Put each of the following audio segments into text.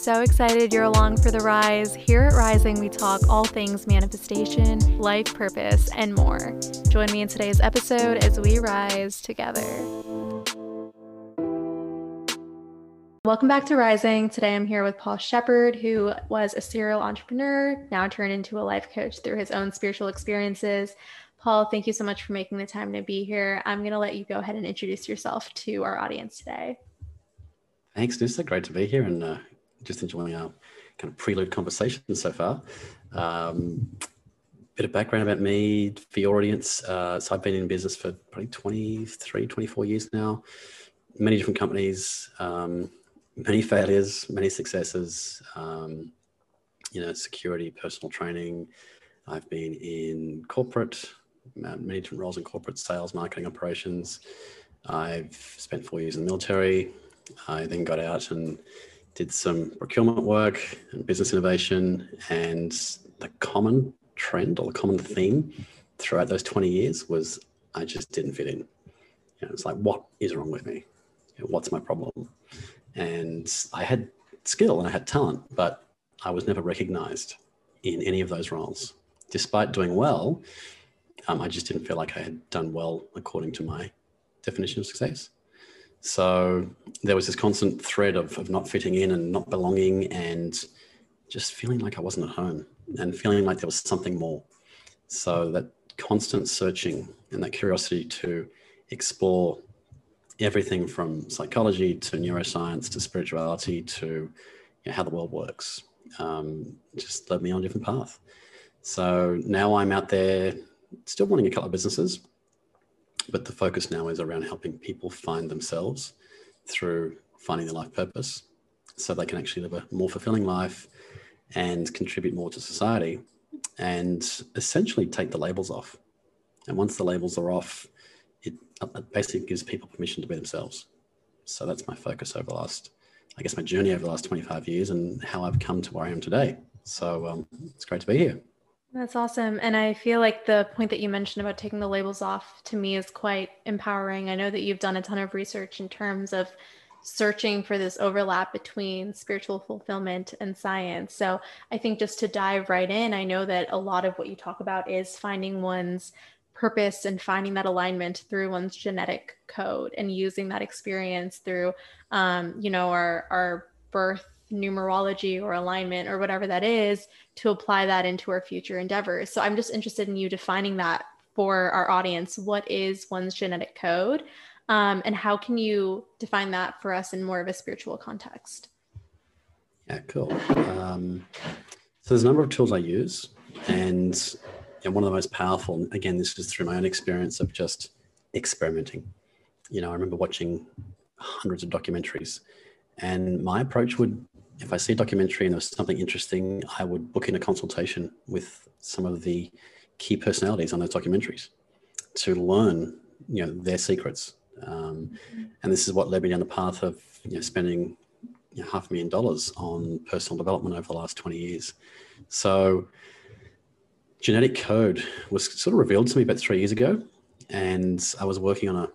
so excited you're along for the rise. Here at Rising, we talk all things manifestation, life purpose, and more. Join me in today's episode as we rise together. Welcome back to Rising. Today I'm here with Paul Shepherd, who was a serial entrepreneur, now turned into a life coach through his own spiritual experiences. Paul, thank you so much for making the time to be here. I'm going to let you go ahead and introduce yourself to our audience today. Thanks, Nistha. Great to be here and uh, just enjoying our kind of prelude conversation so far. Um, bit of background about me for your audience. Uh, so I've been in business for probably 23, 24 years now, many different companies, um, many failures, many successes, um, you know, security, personal training. I've been in corporate, uh, many different roles in corporate sales, marketing operations. I've spent four years in the military. I then got out and did some procurement work and business innovation. And the common trend or the common theme throughout those 20 years was I just didn't fit in. You know, it's like, what is wrong with me? You know, what's my problem? And I had skill and I had talent, but I was never recognized in any of those roles. Despite doing well, um, I just didn't feel like I had done well according to my definition of success. So there was this constant thread of, of not fitting in and not belonging and just feeling like I wasn't at home and feeling like there was something more. So that constant searching and that curiosity to explore everything from psychology to neuroscience to spirituality to you know, how the world works um, just led me on a different path. So now I'm out there still running a couple of businesses, but the focus now is around helping people find themselves through finding their life purpose so they can actually live a more fulfilling life and contribute more to society and essentially take the labels off. And once the labels are off, it, basically gives people permission to be themselves. So that's my focus over the last, I guess, my journey over the last 25 years and how I've come to where I am today. So um, it's great to be here. That's awesome. And I feel like the point that you mentioned about taking the labels off to me is quite empowering. I know that you've done a ton of research in terms of searching for this overlap between spiritual fulfillment and science. So I think just to dive right in, I know that a lot of what you talk about is finding one's purpose and finding that alignment through one's genetic code and using that experience through, um, you know, our, our birth numerology or alignment or whatever that is to apply that into our future endeavors. So I'm just interested in you defining that for our audience. What is one's genetic code? Um, and how can you define that for us in more of a spiritual context? Yeah, cool. Um, so there's a number of tools I use, and know, one of the most powerful. Again, this is through my own experience of just experimenting. You know, I remember watching hundreds of documentaries, and my approach would if I see a documentary and there's something interesting, I would book in a consultation with some of the key personalities on those documentaries to learn, you know, their secrets. Um, and this is what led me down the path of you know, spending you know, half a million dollars on personal development over the last 20 years. So, genetic code was sort of revealed to me about three years ago, and I was working on a,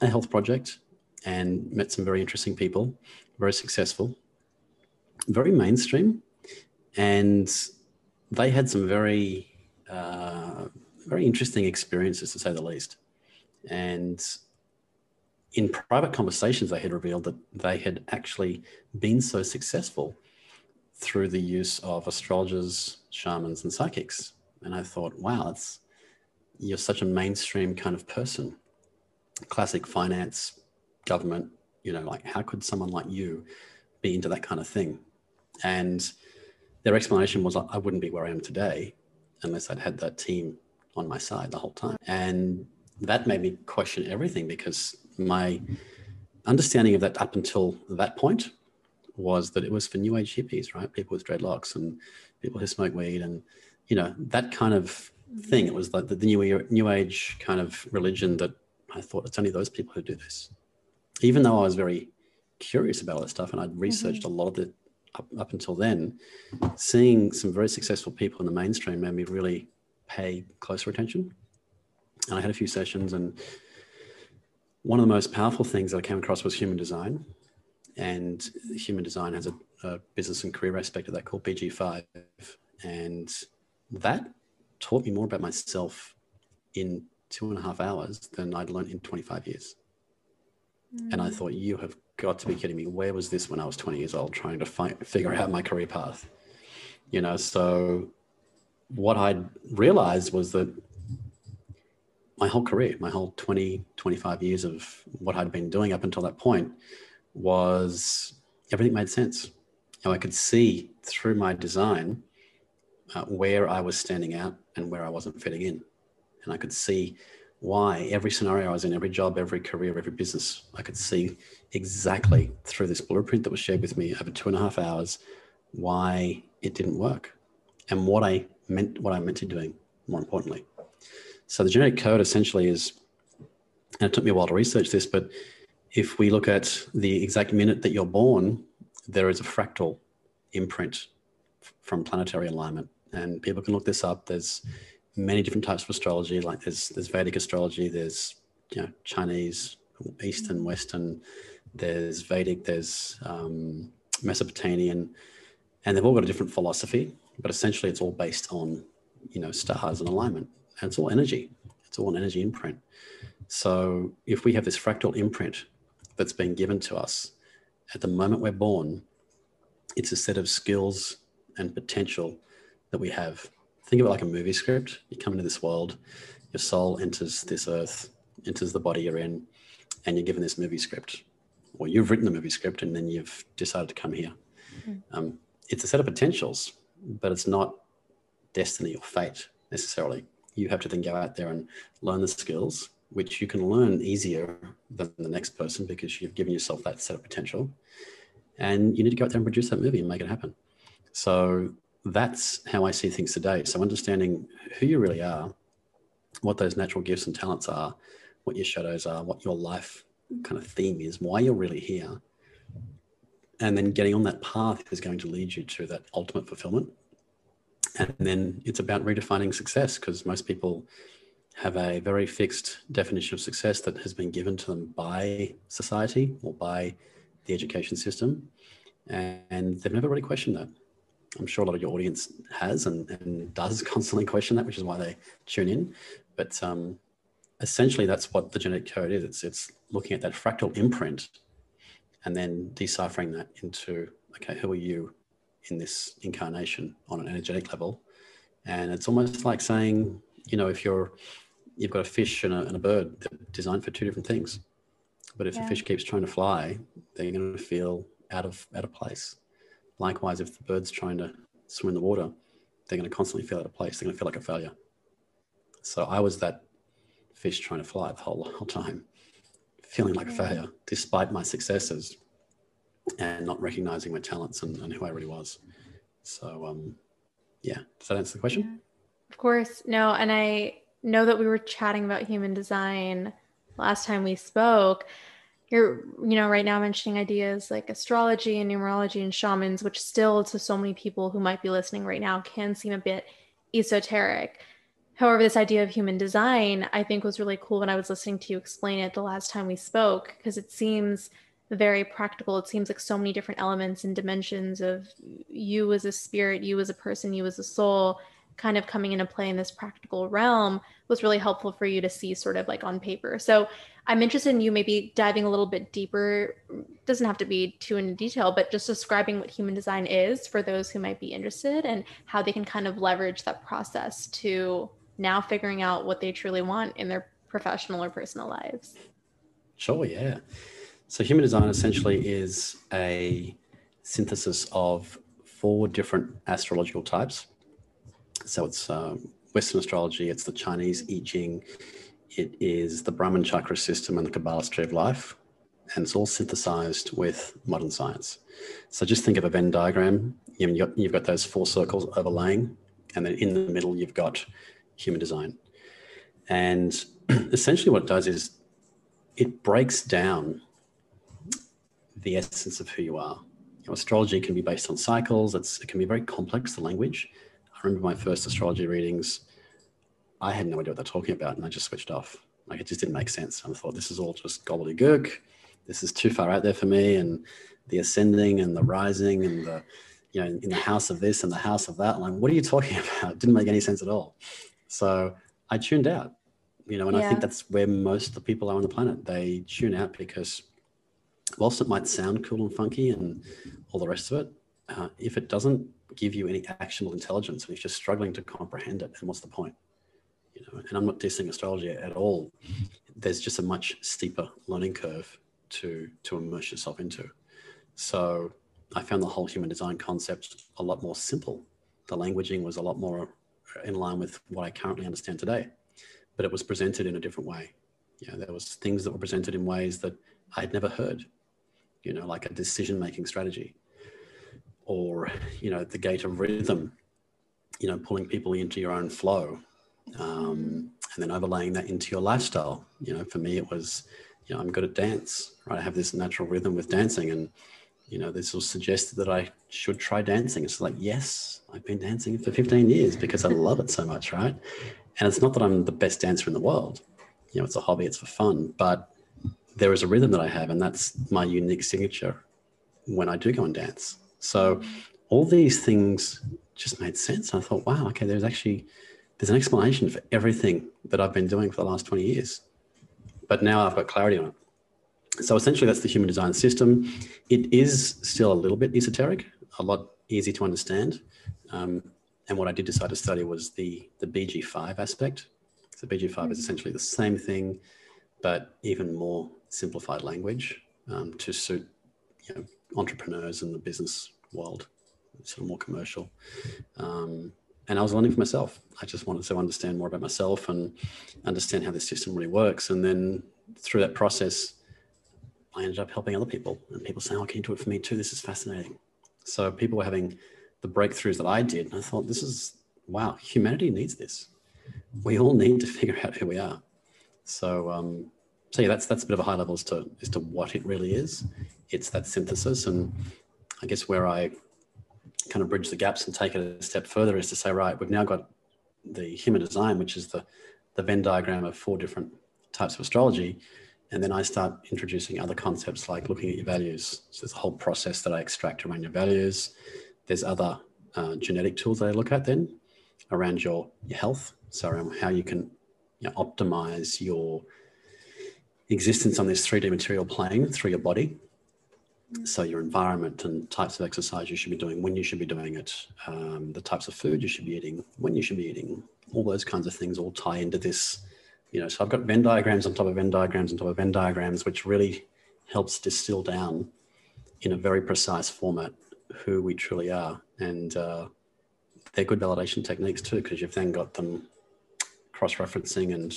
a health project and met some very interesting people, very successful, very mainstream, and they had some very uh, very interesting experiences to say the least. And in private conversations, they had revealed that they had actually been so successful through the use of astrologers, shamans, and psychics. And I thought, wow, that's you're such a mainstream kind of person. Classic finance, government, you know, like how could someone like you be into that kind of thing? And their explanation was I wouldn't be where I am today unless I'd had that team on my side the whole time. And that made me question everything because my understanding of that up until that point was that it was for new age hippies, right? People with dreadlocks and people who smoke weed and, you know, that kind of thing. It was like the, the new, new age kind of religion that I thought it's only those people who do this. Even though I was very curious about all that stuff and I'd researched mm-hmm. a lot of the up, up until then, seeing some very successful people in the mainstream made me really pay closer attention. And I had a few sessions, and one of the most powerful things that I came across was human design. And human design has a a business and career aspect of that called BG5. And that taught me more about myself in two and a half hours than I'd learned in 25 years. Mm. And I mm. thought, you have got to be kidding me. Where was this when I was 20 years old trying to find, figure out my career path? You know, so what I realized was that my whole career, my whole 20, 25 years of what I'd been doing up until that point was everything made sense. And I could see through my design uh, where I was standing out and where I wasn't fitting in. And I could see why every scenario I was in, every job, every career, every business, I could see exactly through this blueprint that was shared with me over two and a half hours why it didn't work and what I meant, what I meant to doing, more importantly. So the genetic code essentially is, and it took me a while to research this, but if we look at the exact minute that you're born, there is a fractal imprint from planetary alignment. And people can look this up. There's many different types of astrology, like there's there's Vedic astrology, there's you know Chinese, Eastern, Western, there's Vedic, there's um, Mesopotamian, and they've all got a different philosophy, but essentially it's all based on you know stars and alignment and it's all energy. It's all an energy imprint. So if we have this fractal imprint that's been given to us at the moment we're born, it's a set of skills and potential that we have. Think of it like a movie script. You come into this world, your soul enters this earth, enters the body you're in, and you're given this movie script. Or you've written the movie script and then you've decided to come here. Mm-hmm. Um, it's a set of potentials, but it's not destiny or fate necessarily you have to then go out there and learn the skills, which you can learn easier than the next person because you've given yourself that set of potential. And you need to go out there and produce that movie and make it happen. So that's how I see things today. So understanding who you really are, what those natural gifts and talents are, what your shadows are, what your life kind of theme is, why you're really here. And then getting on that path is going to lead you to that ultimate fulfillment and then it's about redefining success because most people have a very fixed definition of success that has been given to them by society or by the education system. And they've never really questioned that. I'm sure a lot of your audience has and, and does constantly question that, which is why they tune in. But um, essentially, that's what the genetic code is. It's, it's looking at that fractal imprint and then deciphering that into, okay, who are you? in this incarnation on an energetic level. And it's almost like saying, you know, if you're you've got a fish and a, and a bird, they're designed for two different things. But if yeah. the fish keeps trying to fly, they're going to feel out of out of place. Likewise, if the bird's trying to swim in the water, they're going to constantly feel out of place. They're going to feel like a failure. So I was that fish trying to fly the whole, whole time, feeling like a failure, despite my successes and not recognizing my talents and, and who I really was. So, um, yeah, does that answer the question? Yeah. Of course. No, and I know that we were chatting about human design last time we spoke. You're, you know, right now mentioning ideas like astrology and numerology and shamans, which still to so many people who might be listening right now can seem a bit esoteric. However, this idea of human design, I think, was really cool when I was listening to you explain it the last time we spoke, because it seems very practical. It seems like so many different elements and dimensions of you as a spirit, you as a person, you as a soul kind of coming into play in this practical realm was really helpful for you to see sort of like on paper. So I'm interested in you maybe diving a little bit deeper. Doesn't have to be too in detail, but just describing what human design is for those who might be interested and how they can kind of leverage that process to now figuring out what they truly want in their professional or personal lives. Sure, yeah. So, human design essentially is a synthesis of four different astrological types. So, it's um, Western astrology, it's the Chinese I Ching, it is the Brahman chakra system and the Kabbalah tree of life, and it's all synthesized with modern science. So, just think of a Venn diagram. You've got, you've got those four circles overlaying, and then in the middle, you've got human design. And essentially, what it does is it breaks down the essence of who you are. You know, astrology can be based on cycles. It's, it can be very complex, the language. I remember my first astrology readings. I had no idea what they're talking about, and I just switched off. Like it just didn't make sense. And I thought this is all just gobbledygook. this is too far out there for me. And the ascending and the rising and the, you know, in the house of this and the house of that. I'm like, what are you talking about? It didn't make any sense at all. So I tuned out, you know, and yeah. I think that's where most of the people are on the planet. They tune out because whilst it might sound cool and funky and all the rest of it, uh, if it doesn't give you any actionable intelligence and if you're struggling to comprehend it, then what's the point? You know, and I'm not dissing astrology at all. There's just a much steeper learning curve to to immerse yourself into. So I found the whole human design concept a lot more simple. The languaging was a lot more in line with what I currently understand today, but it was presented in a different way. Yeah, there was things that were presented in ways that I had never heard. You know, like a decision-making strategy, or you know, the gate of rhythm. You know, pulling people into your own flow, um, and then overlaying that into your lifestyle. You know, for me, it was you know, I'm good at dance, right? I have this natural rhythm with dancing. And, you know, this was suggested that I should try dancing. It's like, yes, I've been dancing for 15 years because I love it so much, right? And it's not that I'm the best dancer in the world. You know, it's a hobby, it's for fun, but there is a rhythm that I have, and that's my unique signature when I do go and dance. So all these things just made sense. I thought, wow, okay, there's actually there's an explanation for everything that I've been doing for the last 20 years but now I've got clarity on it. So essentially, that's the human design system. It is still a little bit esoteric, a lot easy to understand. Um, and what I did decide to study was the the BG5 aspect. So BG5 is essentially the same thing, but even more simplified language um, to suit you know, entrepreneurs in the business world, sort of more commercial. Um, and I was learning for myself. I just wanted to understand more about myself and understand how this system really works. And then through that process, I ended up helping other people and people saying, Oh, can you do it for me too? This is fascinating. So people were having the breakthroughs that I did. And I thought, this is wow, humanity needs this. We all need to figure out who we are. So um, so yeah, that's that's a bit of a high level as to as to what it really is. It's that synthesis. And I guess where I kind of bridge the gaps and take it a step further is to say, right, we've now got the human design, which is the, the Venn diagram of four different types of astrology. And then I start introducing other concepts like looking at your values. So there's a whole process that I extract around your values. There's other uh, genetic tools that I look at then around your, your health. So around how you can you know, optimize your existence on this 3D material plane through your body so your environment and types of exercise you should be doing, when you should be doing it, um, the types of food you should be eating, when you should be eating, all those kinds of things all tie into this. You know, so I've got Venn diagrams on top of Venn diagrams on top of Venn diagrams, which really helps distill down in a very precise format who we truly are. And uh, they're good validation techniques too, because you've then got them cross-referencing and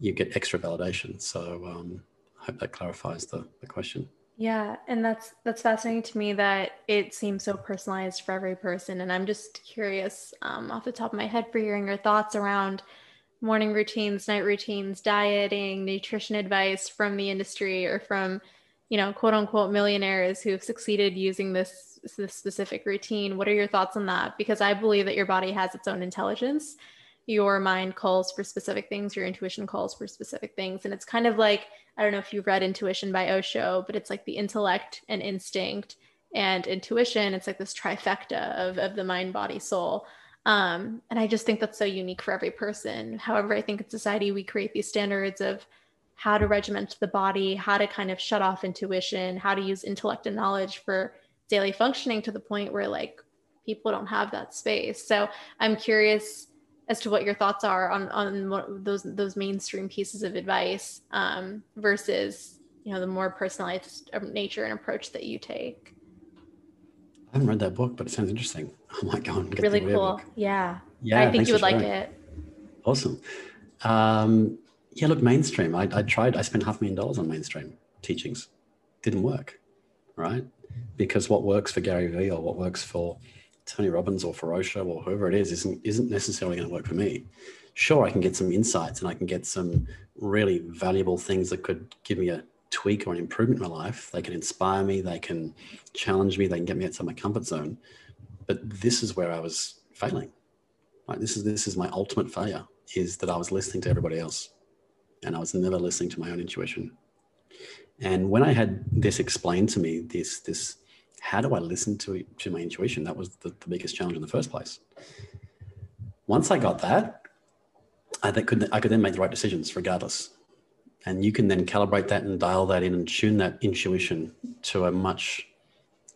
you get extra validation. So um, I hope that clarifies the, the question. Yeah, and that's that's fascinating to me that it seems so personalized for every person. And I'm just curious, um, off the top of my head, for hearing your thoughts around morning routines, night routines, dieting, nutrition advice from the industry or from, you know, quote unquote millionaires who've succeeded using this this specific routine. What are your thoughts on that? Because I believe that your body has its own intelligence. Your mind calls for specific things, your intuition calls for specific things, and it's kind of like I don't know if you've read Intuition by Osho, but it's like the intellect and instinct and intuition. It's like this trifecta of, of the mind, body, soul. Um, and I just think that's so unique for every person. However, I think in society, we create these standards of how to regiment the body, how to kind of shut off intuition, how to use intellect and knowledge for daily functioning to the point where like people don't have that space. So I'm curious as to what your thoughts are on on those those mainstream pieces of advice um, versus you know the more personalized nature and approach that you take. I haven't read that book, but it sounds interesting. I might go and get really cool. Yeah, yeah. I think you would like it. Awesome. Um, yeah, look, mainstream. I, I tried. I spent half a million dollars on mainstream teachings. Didn't work, right? Because what works for Gary Vee or what works for Tony Robbins or Osho or whoever it is isn't isn't necessarily going to work for me. Sure, I can get some insights and I can get some really valuable things that could give me a tweak or an improvement in my life. They can inspire me, they can challenge me, they can get me outside my comfort zone. But this is where I was failing. Like this is this is my ultimate failure is that I was listening to everybody else and I was never listening to my own intuition. And when I had this explained to me, this this how do I listen to to my intuition? That was the, the biggest challenge in the first place. Once I got that, I could I could then make the right decisions regardless. And you can then calibrate that and dial that in and tune that intuition to a much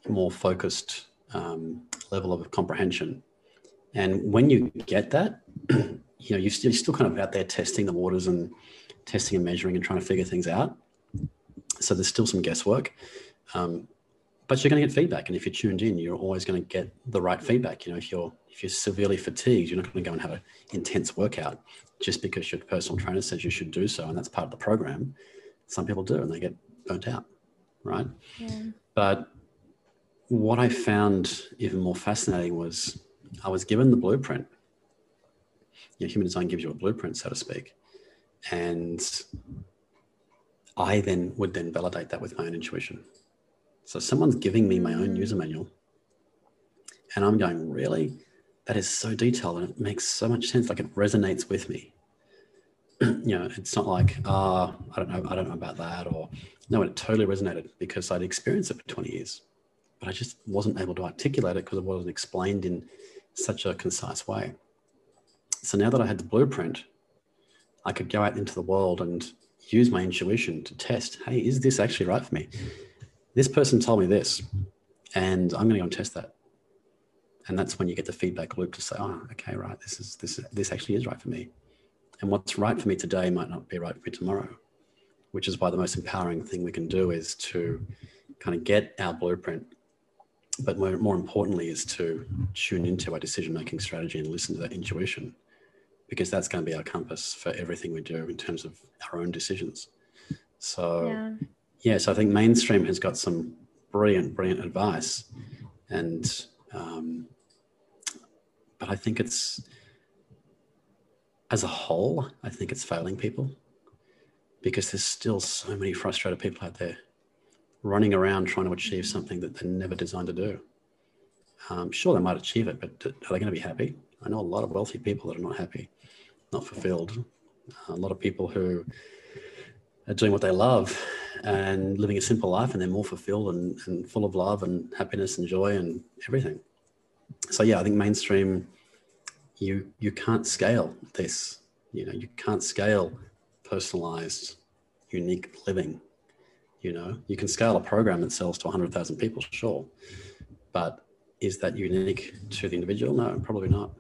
more focused um, level of comprehension. And when you get that, you know, you're still, you're still kind of out there testing the waters and testing and measuring and trying to figure things out. So there's still some guesswork. Um, but you're going to get feedback. And if you're tuned in, you're always going to get the right feedback. You know, if you're if you're severely fatigued, you're not going to go and have an intense workout just because your personal trainer says you should do so, and that's part of the program. Some people do, and they get burnt out, right? Yeah. But what I found even more fascinating was I was given the blueprint. You know, human design gives you a blueprint, so to speak, and I then would then validate that with my own intuition. So someone's giving me my own mm. user manual, and I'm going, really? That is so detailed and it makes so much sense. Like it resonates with me. you know, it's not like, ah, oh, I don't know, I don't know about that, or no, it totally resonated because I'd experienced it for 20 years, but I just wasn't able to articulate it because it wasn't explained in such a concise way. So now that I had the blueprint, I could go out into the world and use my intuition to test hey, is this actually right for me? This person told me this, and I'm going to go and test that. And that's when you get the feedback loop to say, oh, okay, right, this is this this actually is right for me. And what's right for me today might not be right for me tomorrow, which is why the most empowering thing we can do is to kind of get our blueprint, but more, more importantly, is to tune into our decision making strategy and listen to that intuition because that's going to be our compass for everything we do in terms of our own decisions. So, yeah, yeah so I think mainstream has got some brilliant, brilliant advice, and um, but I think it's as a whole, I think it's failing people because there's still so many frustrated people out there running around trying to achieve something that they're never designed to do. Um, sure, they might achieve it, but are they going to be happy? I know a lot of wealthy people that are not happy not fulfilled. A lot of people who are doing what they love and living a simple life and they're more fulfilled and, and full of love and happiness and joy and everything. So yeah, I think mainstream you you can't scale this. You know, you can't scale personalized, unique living. You know, you can scale a program that sells to 100,000 people, sure. But is that unique to the individual? No, probably not.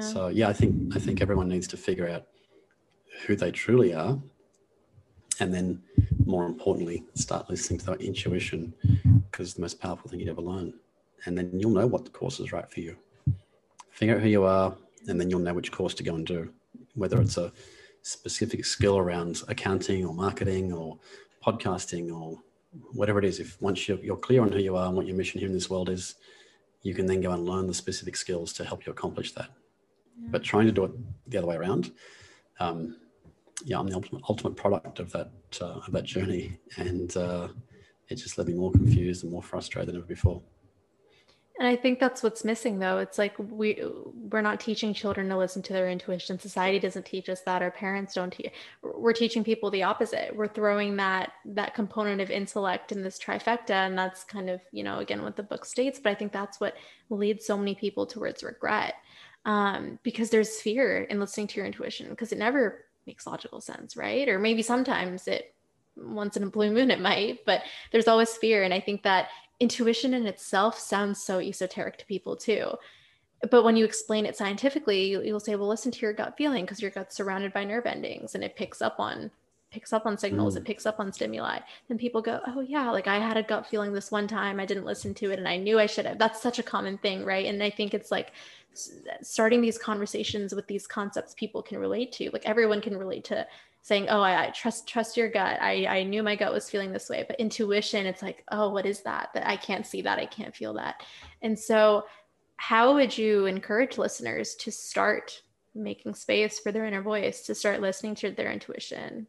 So yeah, I think I think everyone needs to figure out who they truly are, and then more importantly, start listening to that intuition because the most powerful thing you'd ever learn. And then you'll know what the course is right for you. Figure out who you are, and then you'll know which course to go and do. Whether it's a specific skill around accounting or marketing or podcasting or whatever it is, if once you're, you're clear on who you are and what your mission here in this world is, you can then go and learn the specific skills to help you accomplish that but trying to do it the other way around. Um, yeah, I'm the ultimate, ultimate product of that uh, of that journey, and uh, it just left me more confused and more frustrated than ever before. And I think that's what's missing, though. It's like we we're not teaching children to listen to their intuition. Society doesn't teach us that. Our parents don't teach. We're teaching people the opposite. We're throwing that that component of intellect in this trifecta, and that's kind of you know again what the book states. But I think that's what leads so many people towards regret um, because there's fear in listening to your intuition because it never makes logical sense, right? Or maybe sometimes it once in a blue moon it might, but there's always fear. And I think that intuition in itself sounds so esoteric to people too. But when you explain it scientifically, you'll say, well, listen to your gut feeling because your gut's surrounded by nerve endings and it picks up on picks up on signals, mm. it picks up on stimuli. Then people go, Oh yeah, like I had a gut feeling this one time, I didn't listen to it and I knew I should have. That's such a common thing, right? And I think it's like starting these conversations with these concepts people can relate to. Like everyone can relate to saying, "Oh, I, I, trust trust your gut. I I knew my gut was feeling this way." But intuition, it's like, "Oh, what is that? That I can't see that. I can't feel that." And so, how would you encourage listeners to start making space for their inner voice, to start listening to their intuition?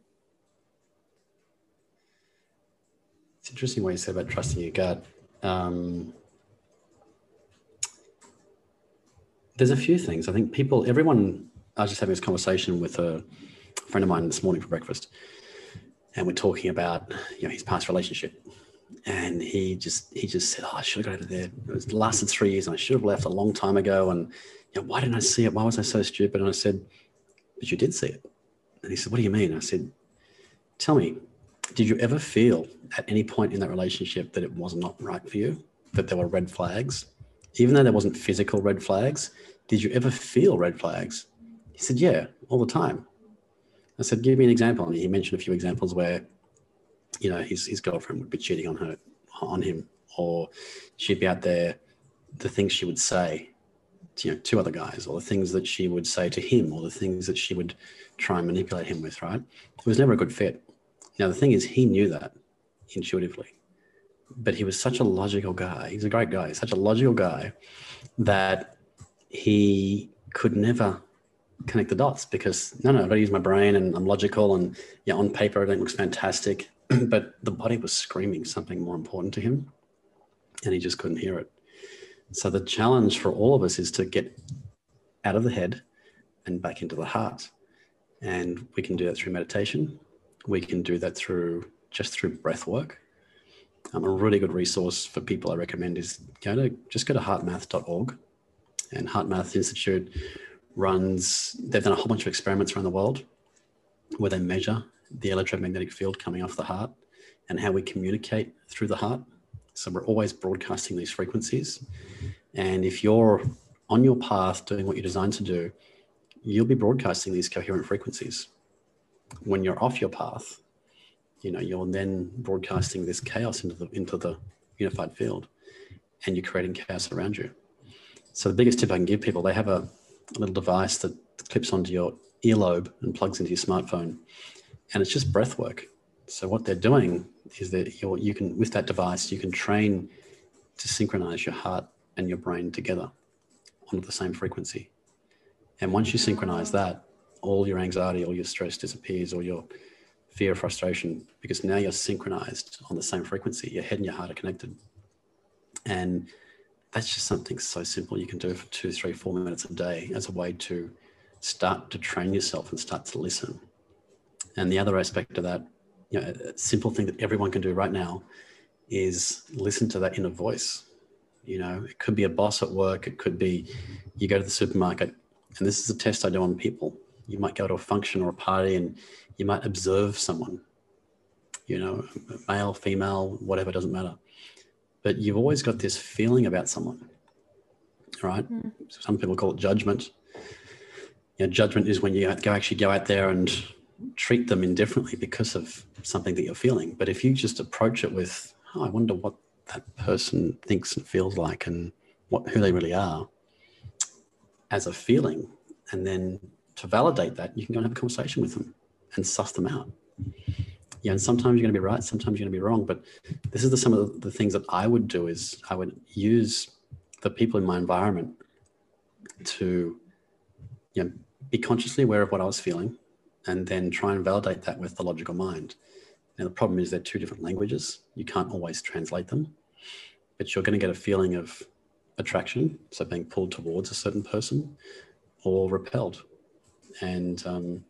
It's interesting what you said about trusting your gut. Um, there's a few things. I think people, everyone, I was just having this conversation with a friend of mine this morning for breakfast. and we're talking about you know his past relationship and he just he just said, "Oh, I should have got out of there. It was lasted three years, and I should have left a long time ago. And you know, why didn't I see it? Why was I so stupid?" And I said, "But you did see it." And he said, "What do you mean?" I said, "Tell me, did you ever feel at any point in that relationship that it was not right for you? That there were red flags, even though there wasn't physical red flags? Did you ever feel red flags?" He said, "Yeah, all the time." I said, "Give me an example." And he mentioned a few examples where you know his his girlfriend would be cheating on her on him, or she'd be out there, the things she would say, to, you know, to other guys, or the things that she would say to him, or the things that she would try and manipulate him with. Right? It was never a good fit. Now the thing is, he knew that intuitively, but he was such a logical guy. He's a great guy. Such a logical guy that he could never connect the dots because no, no, I've got to use my brain and I'm logical and yeah, on paper everything looks fantastic. but the body was screaming something more important to him and he just couldn't hear it. So the challenge for all of us is to get out of the head and back into the heart. And we can do that through meditation. We can do that through just through breath work. Um, a really good resource for people I recommend is go to just go to heartmath.org and HeartMath Institute runs, they've done a whole bunch of experiments around the world where they measure the electromagnetic field coming off the heart and how we communicate through the heart. So we're always broadcasting these frequencies. And if you're on your path doing what you're designed to do, you'll be broadcasting these coherent frequencies. When you're off your path, you know, you're then broadcasting this chaos into the into the unified field and you're creating chaos around you. So the biggest tip I can give people, they have a, a little device that clips onto your earlobe and plugs into your smartphone and it's just breath work. So what they're doing is that you you can with that device you can train to synchronize your heart and your brain together onto the same frequency. And once you synchronize that, all your anxiety, all your stress disappears, all your fear, frustration, because now you're synchronized on the same frequency. Your head and your heart are connected. And that's just something so simple you can do for two, three, four minutes a day as a way to start to train yourself and start to listen and the other aspect of that, you know, a simple thing that everyone can do right now is listen to that inner voice. You know, it could be a boss at work, it could be you go to the supermarket, and this is a test I do on people. You might go to a function or a party and you might observe someone, you know, male, female, whatever, doesn't matter. But you've always got this feeling about someone, right? Mm. Some people call it judgment. You know, judgment is when you go actually go out there and treat them indifferently because of something that you're feeling. But if you just approach it with, oh, I wonder what that person thinks and feels like and what who they really are as a feeling, and then to validate that, you can go and have a conversation with them and suss them out. Yeah, and sometimes you're going to be right, sometimes you're going to be wrong. But this is the, some of the things that I would do is I would use the people in my environment to you know, be consciously aware of what I was feeling, and then try and validate that with the logical mind. Now, the problem is they're two different languages. You can't always translate them, but you're going to get a feeling of attraction, so being pulled towards a certain person, or repelled. And um,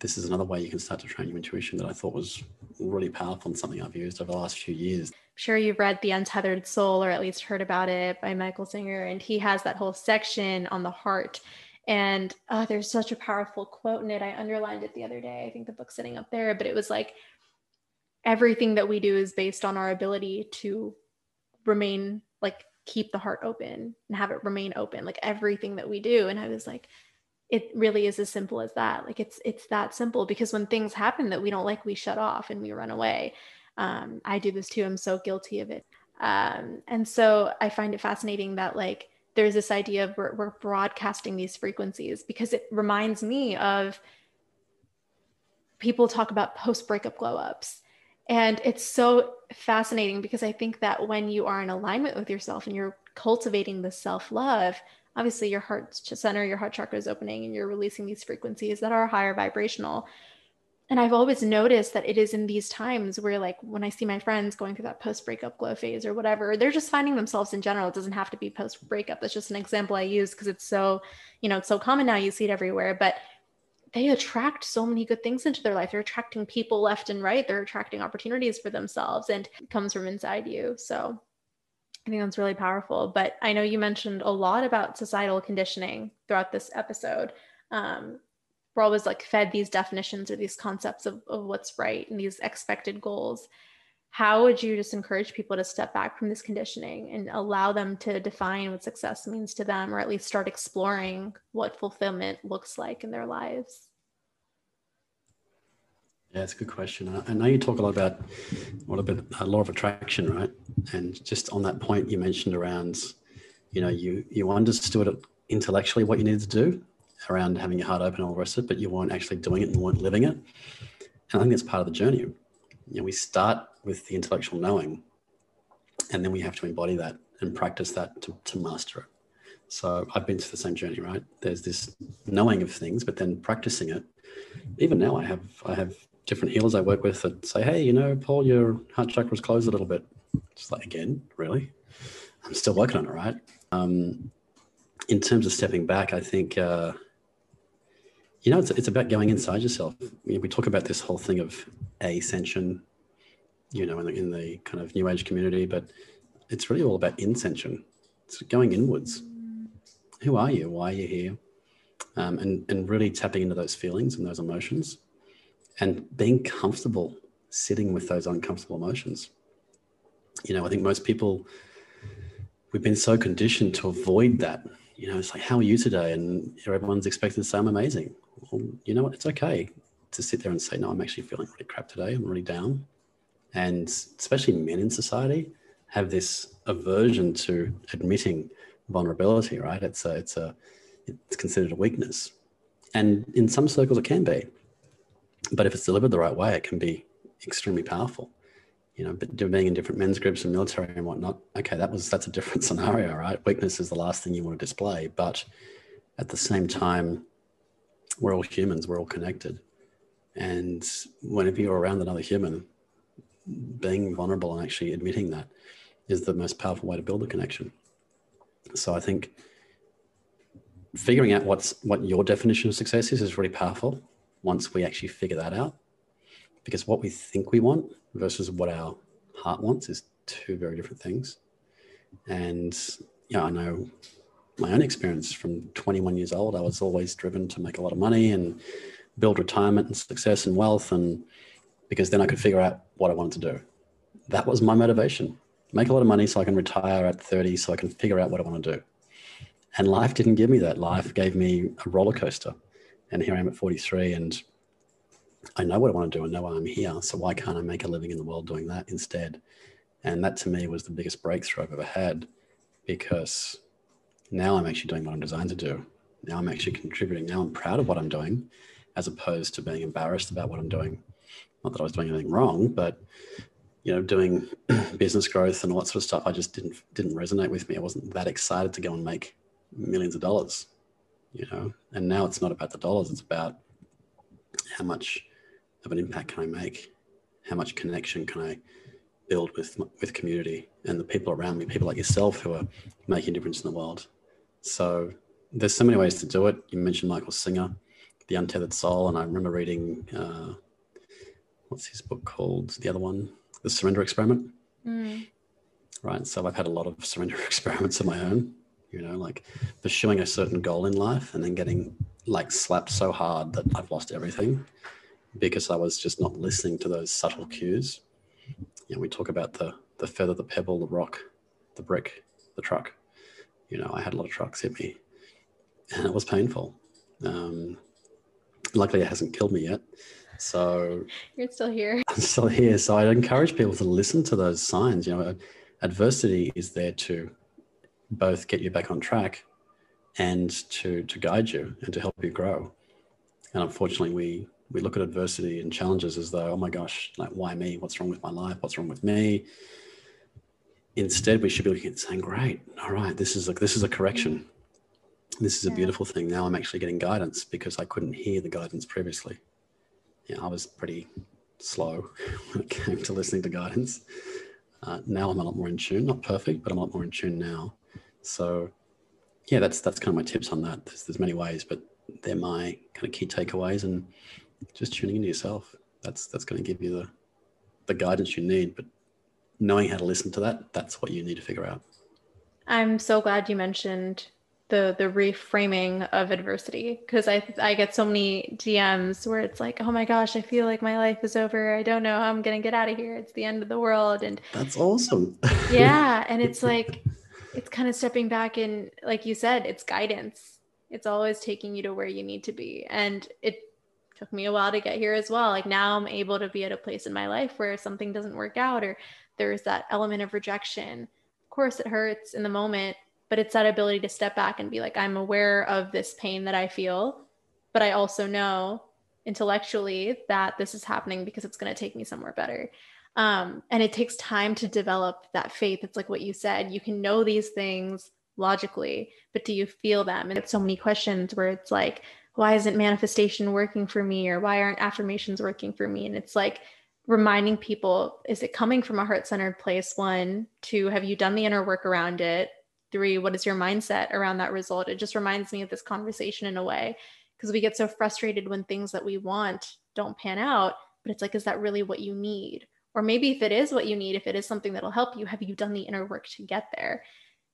this is another way you can start to train your intuition that I thought was really powerful and something I've used over the last few years. sure you've read The Untethered Soul or at least heard about it by Michael Singer, and he has that whole section on the heart and uh, there's such a powerful quote in it. I underlined it the other day. I think the book's sitting up there, but it was like, everything that we do is based on our ability to remain like keep the heart open and have it remain open like everything that we do and i was like it really is as simple as that like it's it's that simple because when things happen that we don't like we shut off and we run away um, i do this too i'm so guilty of it um, and so i find it fascinating that like there's this idea of we're, we're broadcasting these frequencies because it reminds me of people talk about post breakup glow ups. And it's so fascinating because I think that when you are in alignment with yourself and you're cultivating the self love, obviously your heart center, your heart chakra is opening and you're releasing these frequencies that are higher vibrational and I've always noticed that it is in these times where, like, when I see my friends going through that post breakup glow phase or whatever, they're just finding themselves in general. It doesn't have to be post breakup. That's just an example I use because it's so, you know, it's so common now. You see it everywhere. But they attract so many good things into their life. They're attracting people left and right. They're attracting opportunities for themselves and it comes from inside you. So I think that's really powerful. But I know you mentioned a lot about societal conditioning throughout this episode. Um, we're always like fed these definitions or these concepts of, of what's right and these expected goals how would you just encourage people to step back from this conditioning and allow them to define what success means to them or at least start exploring what fulfillment looks like in their lives yeah it's a good question i know you talk a lot about a bit a law of attraction right and just on that point you mentioned around you know you you understood intellectually what you needed to do around having your heart open and all the rest of it, but you weren't actually doing it and weren't living it. And I think that's part of the journey. You know, we start with the intellectual knowing, and then we have to embody that and practice that to, to master it. So I've been through the same journey, right? There's this knowing of things, but then practicing it. Even now, I have I have different healers I work with that say, "Hey, you know, Paul, your heart chakra's closed a little bit." It's like, again, really? I'm still working on it, right? Um, in terms of stepping back, I think uh, you know, it's, it's about going inside yourself. We, we talk about this whole thing of ascension, you know, in the, in the kind of new age community, but it's really all about incension. It's going inwards. Who are you? Why are you here? Um, and, and really tapping into those feelings and those emotions and being comfortable sitting with those uncomfortable emotions. You know, I think most people, we've been so conditioned to avoid that. You know, it's like, how are you today? And everyone's expected to say, I'm amazing well, you know what? It's okay to sit there and say, no, I'm actually feeling really crap today. I'm really down. And especially men in society have this aversion to admitting vulnerability, right? It's a, it's a, it's considered a weakness. And in some circles, it can be. But if it's delivered the right way, it can be extremely powerful. You know, but being in different men's groups and military and whatnot, okay, that was that's a different scenario, right? Weakness is the last thing you want to display, but at the same time, we're all humans, we're all connected. And whenever you're around another human, being vulnerable and actually admitting that is the most powerful way to build a connection. So I think figuring out what's what your definition of success is is really powerful once we actually figure that out. Because what we think we want versus what our heart wants is two very different things. And yeah, I know my own experience from 21 years old. I was always driven to make a lot of money and build retirement and success and wealth, and because then I could figure out what I wanted to do. That was my motivation. Make a lot of money so I can retire at 30 so I can figure out what I want to do. And life didn't give me that. Life gave me a roller coaster. And here I am at 43 and I know what I want to do. I know why I'm here. So why can't I make a living in the world doing that instead? And that to me was the biggest breakthrough I've ever had because now I'm actually doing what I'm designed to do. Now I'm actually contributing. Now I'm proud of what I'm doing, as opposed to being embarrassed about what I'm doing. Not that I was doing anything wrong, but you know, doing business growth and all that sort of stuff, I just didn't didn't resonate with me. I wasn't that excited to go and make millions of dollars, you know. And now it's not about the dollars; it's about how much of an impact can I make, how much connection can I build with with community and the people around me, people like yourself who are making a difference in the world. So there's so many ways to do it. You mentioned Michael Singer, The Untethered Soul, and I remember reading uh, what's his book called? The other one, The Surrender Experiment. Mm. Right. So I've had a lot of surrender experiments of my own. You know, like pursuing a certain goal in life and then getting like slapped so hard that I've lost everything because I was just not listening to those subtle cues. You know, we talk about the the feather, the pebble, the rock, the brick, the truck you know, I had a lot of trucks hit me and it was painful. Um, luckily, it hasn't killed me yet. So you're still here. I'm still here. So I encourage people to listen to those signs. You know, adversity is there to both get you back on track and to to guide you and to help you grow. And unfortunately, we we look at adversity and challenges as though, oh my gosh, like why me? What's wrong with my life? What's wrong with me? instead we should be looking at saying great all right this is a this is a correction this is a beautiful thing now i'm actually getting guidance because i couldn't hear the guidance previously yeah i was pretty slow when it came to listening to guidance uh, now i'm a lot more in tune not perfect but i'm a lot more in tune now so yeah that's that's kind of my tips on that there's, there's many ways but they're my kind of key takeaways and just tuning into yourself. That's that's going to give you the the guidance you need. But knowing how to listen to that, that's what you need to figure out. I'm so glad you mentioned the the reframing of adversity because I I get so many DMs where it's like, oh my gosh, I feel like my life is over. I don't know how I'm gonna get out of here. It's the end of the world. And that's awesome. yeah. And it's like it's kind of stepping back and like you said, it's guidance. It's always taking you to where you need to be. And it took me a while to get here as well. Like now I'm able to be at a place in my life where something doesn't work out or there's that element of rejection. Of course it hurts in the moment but it's that ability to step back and be like i'm aware of this pain that i feel but i also know intellectually that this is happening because it's going to take me somewhere better um, and it takes time to develop that faith. It's like what you said you can know these things logically but do you feel them? And it's so many questions where it's like why isn't manifestation working for me? Or why aren't affirmations working for me? And it's like reminding people is it coming from a heart-centered place? One two have you done the inner work around it? Three what is your mindset around that result? It just reminds me of this conversation in a way because we get so frustrated when things that we want don't pan out but it's like is that really what you need or maybe if it is what you need if it is something that'll help you have you done the inner work to get there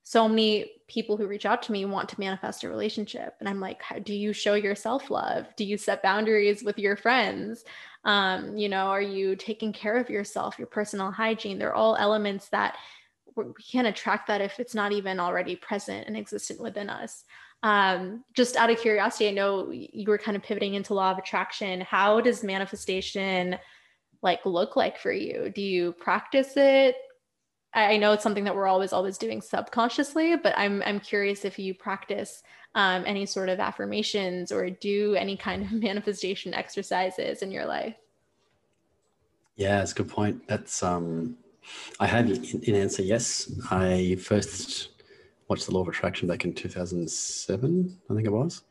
so many people who reach out to me want to manifest a relationship and i'm like do you show yourself love do you set boundaries with your friends um, you know are you taking care of yourself your personal hygiene they're all elements that we can't attract that if it's not even already present and existent within us. Um, just out of curiosity, I know you were kind of pivoting into law of attraction. How does manifestation like look like for you? Do you practice it? I know it's something that we're always always doing subconsciously, but I'm I'm curious if you practice um, any sort of affirmations or do any kind of manifestation exercises in your life. Yeah, it's a good point. That's um I have in answer yes. I first watched The Law of Attraction back in 2007, I think it was.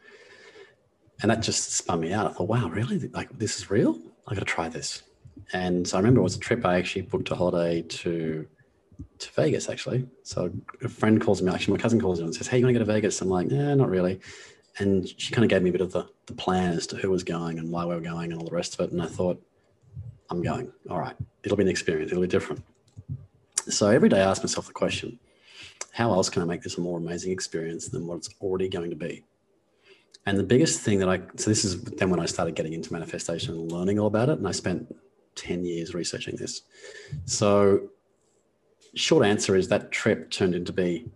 And that just spun me out. I thought, wow, really? Like, this is real? I got to try this. And so I remember it was a trip I actually booked a holiday to to Vegas, actually. So a friend calls me, actually, my cousin calls me and says, hey, you want to go to Vegas? I'm like, yeah, not really. And she kind of gave me a bit of the, the plan as to who was going and why we were going and all the rest of it. And I thought, I'm going. All right. It'll be an experience. It'll be different. So every day I ask myself the question, how else can I make this a more amazing experience than what it's already going to be? And the biggest thing that I, so this is then when I started getting into manifestation and learning all about it. And I spent 10 years researching this. So, short answer is that trip turned into be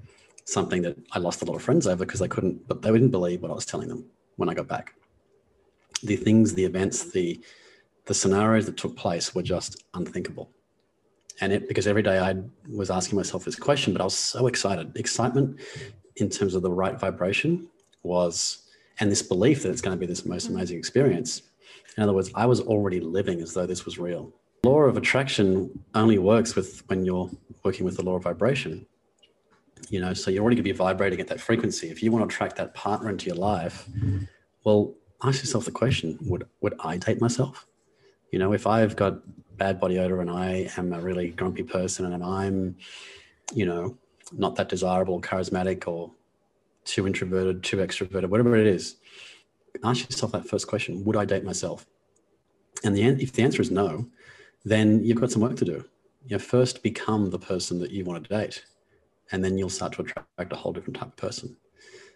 something that I lost a lot of friends over because they couldn't, but they didn't believe what I was telling them when I got back. The things, the events, the, the scenarios that took place were just unthinkable and it because every day I was asking myself this question, but I was so excited. Excitement in terms of the right vibration was, and this belief that it's going to be this most amazing experience. In other words, I was already living as though this was real. Law of attraction only works with when you're working with the law of vibration. You know, so you're already going to be vibrating at that frequency. If you want to attract that partner into your life, well, ask yourself the question: Would would I date myself? You know, if I've got bad body odor and I am a really grumpy person and I'm, you know, not that desirable, charismatic, or too introverted, too extroverted, whatever it is, ask yourself that first question Would I date myself? And the, if the answer is no, then you've got some work to do. You know, first become the person that you want to date, and then you'll start to attract a whole different type of person.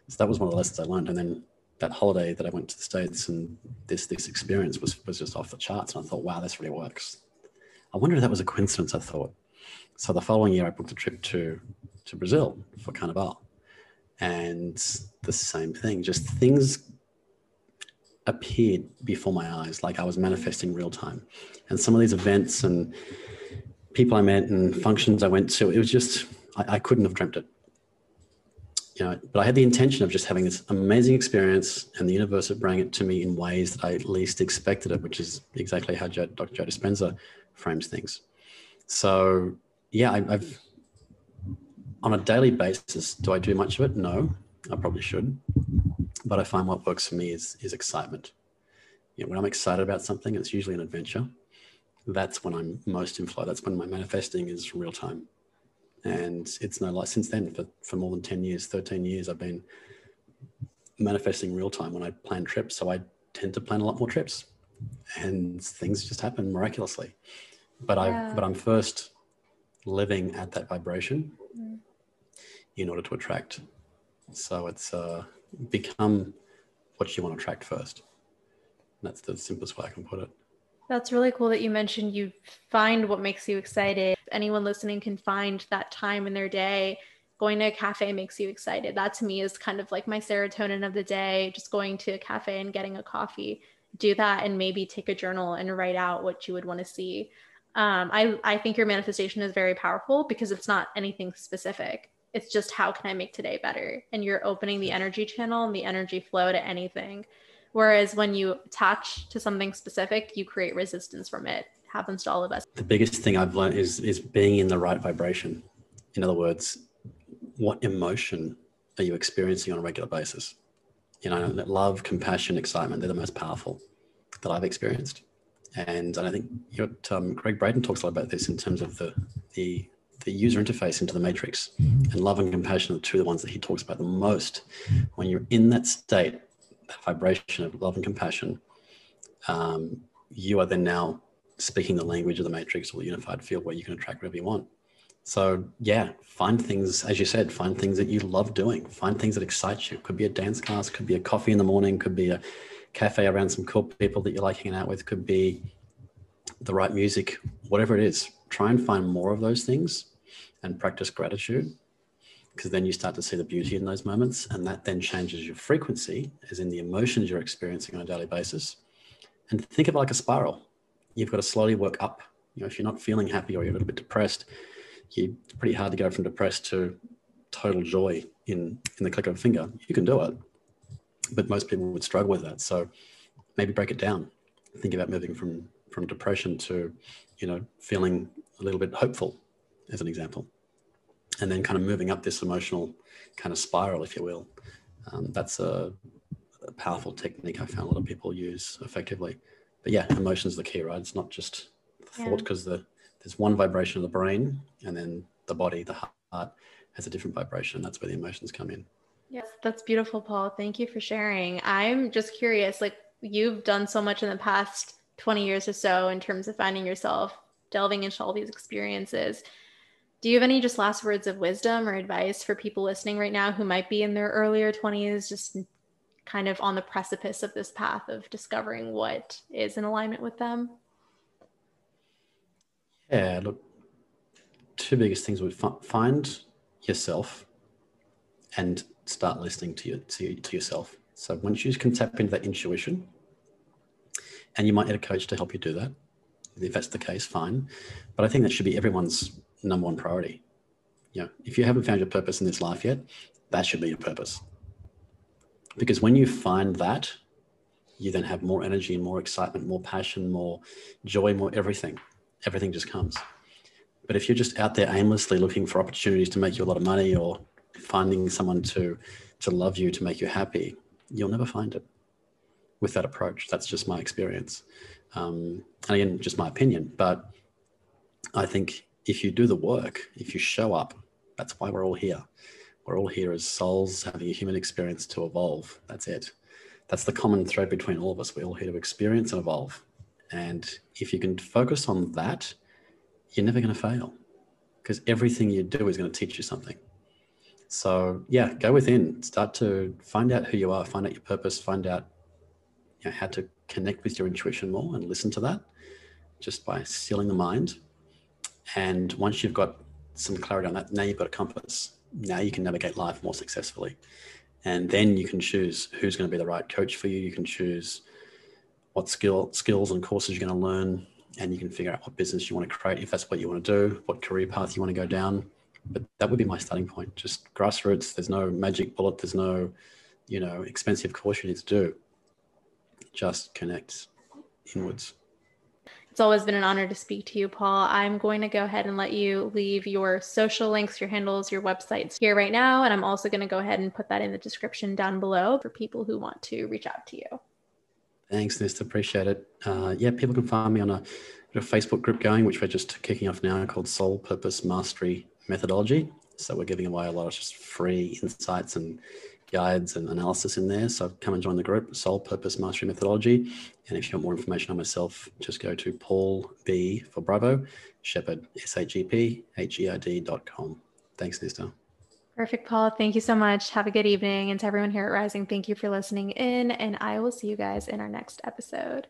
So that was one of the lessons I learned. And then that holiday that I went to the States and this this experience was was just off the charts. And I thought, wow, this really works. I wonder if that was a coincidence, I thought. So the following year, I booked a trip to, to Brazil for Carnival. And the same thing, just things appeared before my eyes, like I was manifesting real time. And some of these events and people I met and functions I went to, it was just, I, I couldn't have dreamt it. You know, but I had the intention of just having this amazing experience, and the universe would bring it to me in ways that I least expected it, which is exactly how Joe, Dr. Joe Dispenza frames things. So yeah, I, I've on a daily basis. Do I do much of it? No, I probably should. But I find what works for me is is excitement. You know, when I'm excited about something, it's usually an adventure. That's when I'm most in flow. That's when my manifesting is real time. And it's no lie. since then for, for more than 10 years, 13 years, I've been manifesting real time when I plan trips. So I tend to plan a lot more trips and things just happen miraculously. But yeah. I but I'm first living at that vibration mm. in order to attract. So it's uh, become what you want to attract first. That's the simplest way I can put it. That's really cool that you mentioned you find what makes you excited. If anyone listening can find that time in their day. Going to a cafe makes you excited. That to me is kind of like my serotonin of the day, just going to a cafe and getting a coffee. Do that and maybe take a journal and write out what you would want to see. Um, I, I think your manifestation is very powerful because it's not anything specific. It's just how can I make today better? And you're opening the energy channel and the energy flow to anything. Whereas when you attach to something specific, you create resistance from it. it. Happens to all of us. The biggest thing I've learned is is being in the right vibration. In other words, what emotion are you experiencing on a regular basis? You know, love, compassion, excitement, they're the most powerful that I've experienced. And, and I think you know, um, Gregg Braden talks a lot about this in terms of the, the, the user interface into the matrix. And love and compassion are two of the ones that he talks about the most. When you're in that state, that vibration of love and compassion, um, you are then now speaking the language of the matrix or the unified field where you can attract whatever you want. So yeah, find things, as you said, find things that you love doing. Find things that excite you. Could be a dance class, could be a coffee in the morning, could be a cafe around some cool people that you like hanging out with, could be the right music, whatever it is. Try and find more of those things and practice gratitude because then you start to see the beauty in those moments and that then changes your frequency as in the emotions you're experiencing on a daily basis and think of it like a spiral you've got to slowly work up you know if you're not feeling happy or you're a little bit depressed you, it's pretty hard to go from depressed to total joy in in the click of a finger. You can do it, but most people would struggle with that. So maybe break it down. Think about moving from from depression to, you know, feeling a little bit hopeful, as an example, and then kind of moving up this emotional kind of spiral, if you will. Um, that's a, a powerful technique I found a lot of people use effectively. But yeah, emotions are the key, right? It's not just thought because the there's one vibration of the brain and then the body the heart has a different vibration. That's where the emotions come in. Yes that's beautiful paul. Thank you for sharing. I'm just curious like you've done so much in the past 20 years or so in terms of finding yourself delving into all these experiences do you have any just last words of wisdom or advice for people listening right now who might be in their earlier 20s just kind of on the precipice of this path of discovering what is in alignment with them yeah, look, two biggest things would find yourself and start listening to, to, to yourself. So once you can tap into that intuition, and you might need a coach to help you do that. If that's the case, fine. But I think that should be everyone's number one priority. You know, if you haven't found your purpose in this life yet, that should be your purpose. Because when you find that, you then have more energy and more excitement, more passion, more joy, more everything everything just comes. But if you're just out there aimlessly looking for opportunities to make you a lot of money or finding someone to to love you to make you happy, you'll never find it with that approach. That's just my experience, um, and again, just my opinion. But I think if you do the work, if you show up, that's why we're all here. We're all here as souls having a human experience to evolve. That's it. That's the common thread between all of us. We're all here to experience and evolve. And if you can focus on that, you're never going to fail because everything you do is going to teach you something. So, yeah, go within, start to find out who you are, find out your purpose, find out you know, how to connect with your intuition more and listen to that just by sealing the mind. And once you've got some clarity on that, now you've got a compass. Now you can navigate life more successfully. And then you can choose who's going to be the right coach for you. You can choose what skill skills and courses you're going to learn, and you can figure out what business you want to create if that's what you want to do, what career path you want to go down. But that would be my starting point. Just grassroots. There's no magic bullet. There's no, you know, expensive course you need to do. Just connect inwards. It's always been an honor to speak to you, Paul. I'm going to go ahead and let you leave your social links, your handles, your websites here right now. And I'm also going to go ahead and put that in the description down below for people who want to reach out to you. Thanks, Nistha. Appreciate it. Uh, yeah, people can find me on a, a, Facebook group going, which we're just kicking off now called Soul Purpose Mastery Methodology. So we're giving away a lot of just free insights and guides and analysis in there. So come and join the group, Soul Purpose Mastery Methodology. And if you want more information on myself, just go to Paul B for Bravo, Shepherd, S H E P H E R D dot com. Thanks, Nistha. Perfect, Paul. Thank you so much. Have a good evening. And to everyone here at Rising, thank you for listening in. And I will see you guys in our next episode.